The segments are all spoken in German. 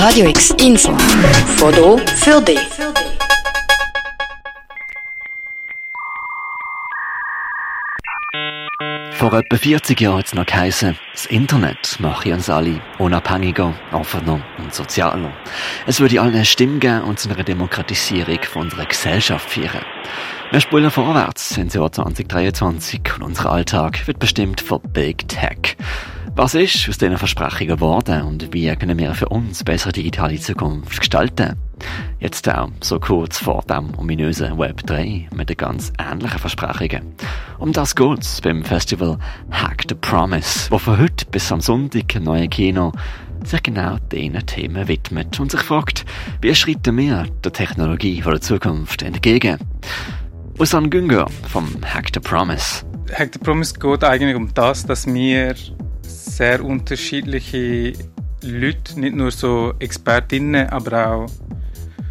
Radio X Info. Foto für dich. Vor etwa 40 Jahren hat es noch geheißen, das Internet mache uns alle unabhängiger, offener und sozialer. Es würde allen eine Stimme geben und zu einer Demokratisierung von unserer Gesellschaft führen. Wir spulen vorwärts ins Jahr 2023 und unser Alltag wird bestimmt von Big Tech. Was ist aus diesen Versprechungen geworden und wie können wir für uns bessere digitale Zukunft gestalten? Jetzt auch so kurz vor dem ominösen Web 3 mit den ganz ähnlichen Versprechungen. Um das geht's beim Festival Hack the Promise, wo von heute bis am Sonntag ein neues Kino sich genau diesen Themen widmet und sich fragt, wie schreiten wir der Technologie von der Zukunft entgegen? Usan Günger vom Hack the Promise. Hack the Promise geht eigentlich um das, dass wir sehr unterschiedliche Leute, nicht nur so Expertinnen, aber auch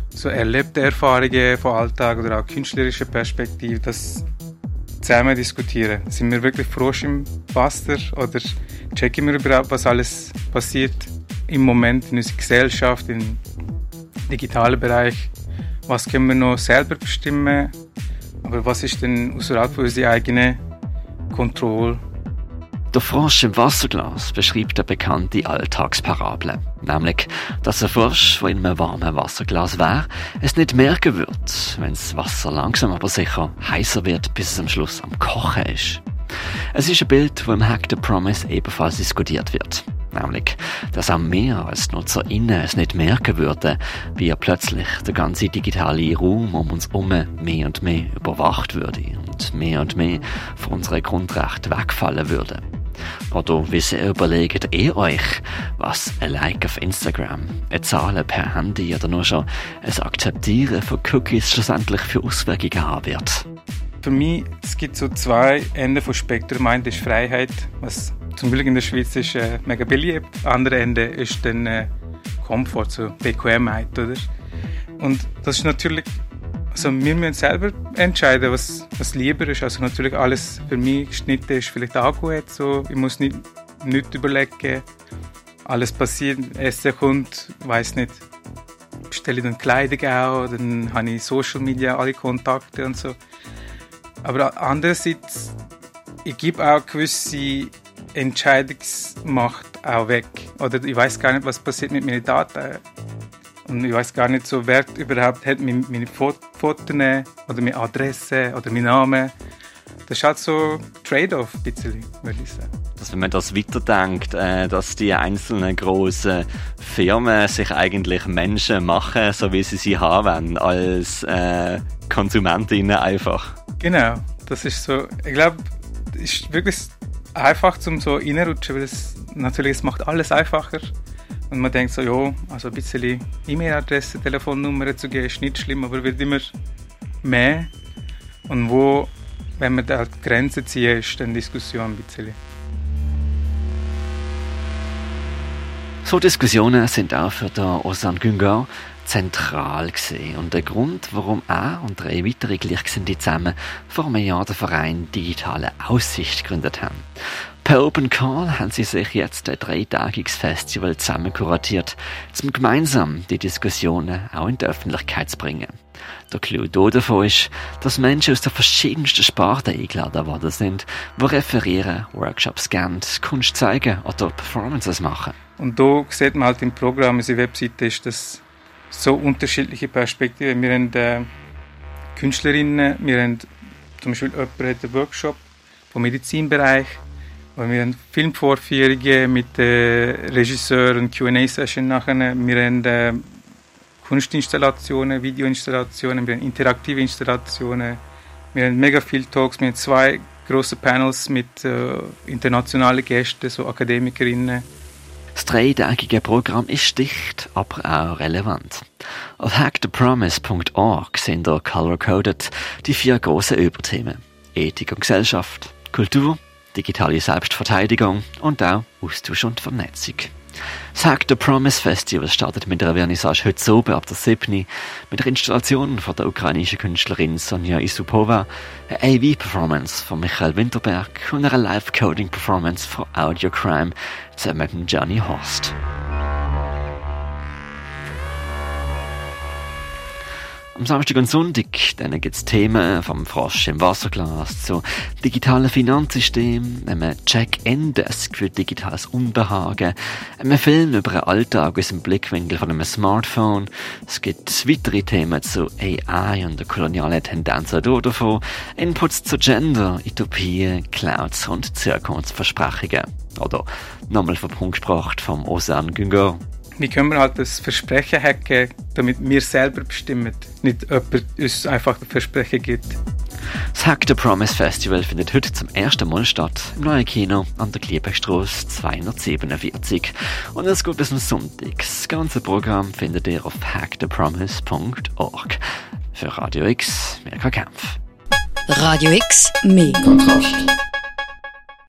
so erlebte Erfahrungen vom Alltag oder auch künstlerische Perspektive, das zusammen diskutieren. Sind wir wirklich frosch im Wasser oder checken wir überhaupt, was alles passiert im Moment in unserer Gesellschaft, im digitalen Bereich? Was können wir noch selber bestimmen? Aber was ist denn außerhalb unserer eigenen Kontrolle? Der Frosch im Wasserglas beschreibt eine bekannte Alltagsparabel. Nämlich, dass ein Frosch, der in einem warmen Wasserglas wäre, es nicht merken wird, wenn das Wasser langsam aber sicher heißer wird, bis es am Schluss am Kochen ist. Es ist ein Bild, das im Hack the Promise ebenfalls diskutiert wird. Nämlich, dass auch wir als NutzerInnen es nicht merken würden, wie plötzlich der ganze digitale Raum um uns herum mehr und mehr überwacht würde und mehr und mehr von unseren Grundrechten wegfallen würde. Oder überlegt ihr euch, was ein Like auf Instagram, eine Zahl per Handy oder nur schon ein Akzeptieren von Cookies schlussendlich für Auswirkungen haben wird? Für mich es gibt so zwei Enden von Spektrum. Ein ist Freiheit, was zum Glück in der Schweiz ist äh, mega beliebt. Andere Ende ist dann äh, Komfort, so Bequemheit, oder? Und das ist natürlich also wir müssen selber entscheiden, was, was lieber ist. Also natürlich alles für mich geschnitten ist vielleicht auch gut. So. Ich muss nicht, nicht überlegen. Alles passiert, Essen kommt, weiß nicht. Bestelle dann Kleidung auch, dann habe ich Social Media, alle Kontakte und so. Aber andererseits, ich gebe auch gewisse Entscheidungsmacht auch weg. Oder ich weiß gar nicht, was passiert mit meinen Daten. Und ich weiß gar nicht so, wer überhaupt hat meine Fotos oder meine Adresse oder meinen Namen. Das ist halt so Trade-off, bisschen, würde ich sagen. Dass wenn man das weiterdenkt, äh, dass die einzelnen großen Firmen sich eigentlich Menschen machen, so wie sie sie haben, als äh, Konsumentinnen einfach. Genau, das ist so, ich glaube, es ist wirklich einfach zum so reinrutschen, weil es natürlich, es macht alles einfacher. Und man denkt so, ja, also ein bisschen E-Mail-Adresse, Telefonnummer zu geben, ist nicht schlimm, aber wird immer mehr. Und wo, wenn man da die Grenze ziehen, ist dann Diskussion ein bisschen. So Diskussionen sind auch für den Osan Güngor zentral gesehen und der Grund, warum er und drei weitere Gleichgesinnte zusammen vor einem Jahr den Verein Digitale Aussicht gegründet haben. Per Open Call haben sie sich jetzt ein dreitägiges Festival zusammen kuratiert, um gemeinsam die Diskussionen auch in die Öffentlichkeit zu bringen. Der Clou davon ist, dass Menschen aus den verschiedensten Sparten eingeladen worden sind, die referieren, Workshops geben, Kunst zeigen oder Performances machen. Und da sieht man halt im Programm, unsere Webseite ist das so unterschiedliche Perspektiven. Wir haben äh, Künstlerinnen, wir haben zum Beispiel jemand hat einen Workshop vom Medizinbereich, und wir haben Filmvorführungen mit äh, Regisseuren, Q&A-Session nachher. Wir haben äh, Kunstinstallationen, Videoinstallationen, wir haben interaktive Installationen. Wir haben mega viele Talks, wir haben zwei große Panels mit äh, internationalen Gästen, so Akademikerinnen. Das dreitägige Programm ist dicht, aber auch relevant. Auf hackthepromise.org sind da color-coded die vier großen Überthemen. Ethik und Gesellschaft, Kultur digitale Selbstverteidigung und auch Austausch und Vernetzung. Sag the Promise Festival startet mit der Vernissage heute oben ab der 7. mit der Installation von der ukrainischen Künstlerin Sonja Isupova, einer AV-Performance von Michael Winterberg und einer Live-Coding-Performance von Audio Crime zusammen mit Johnny Horst. Am Samstag und Sonntag dann gibt's Themen vom Frosch im Wasserglas zu digitalen Finanzsystemen, einem Check-in-Desk für digitales Unbehagen, einem Film über einen Alltag aus dem Blickwinkel von einem Smartphone. Es gibt weitere Themen zu AI und der kolonialen Tendenzen davon, Inputs zu Gender, Utopien, Clouds und Zukunftsversprechungen. Oder nochmal vom Punkt gebracht vom Osan Güngo. Wie können wir halt das Versprechen hacken, damit wir selber bestimmen, nicht jemand uns einfach das Versprechen gibt. Das Hack the Promise Festival findet heute zum ersten Mal statt im neuen Kino an der Kliebenstrasse 247 und es geht bis am Sonntag. Das ganze Programm findet ihr auf hackthepromise.org. Für Radio X, Mirka Kempf. Radio X, mehr Kontrast.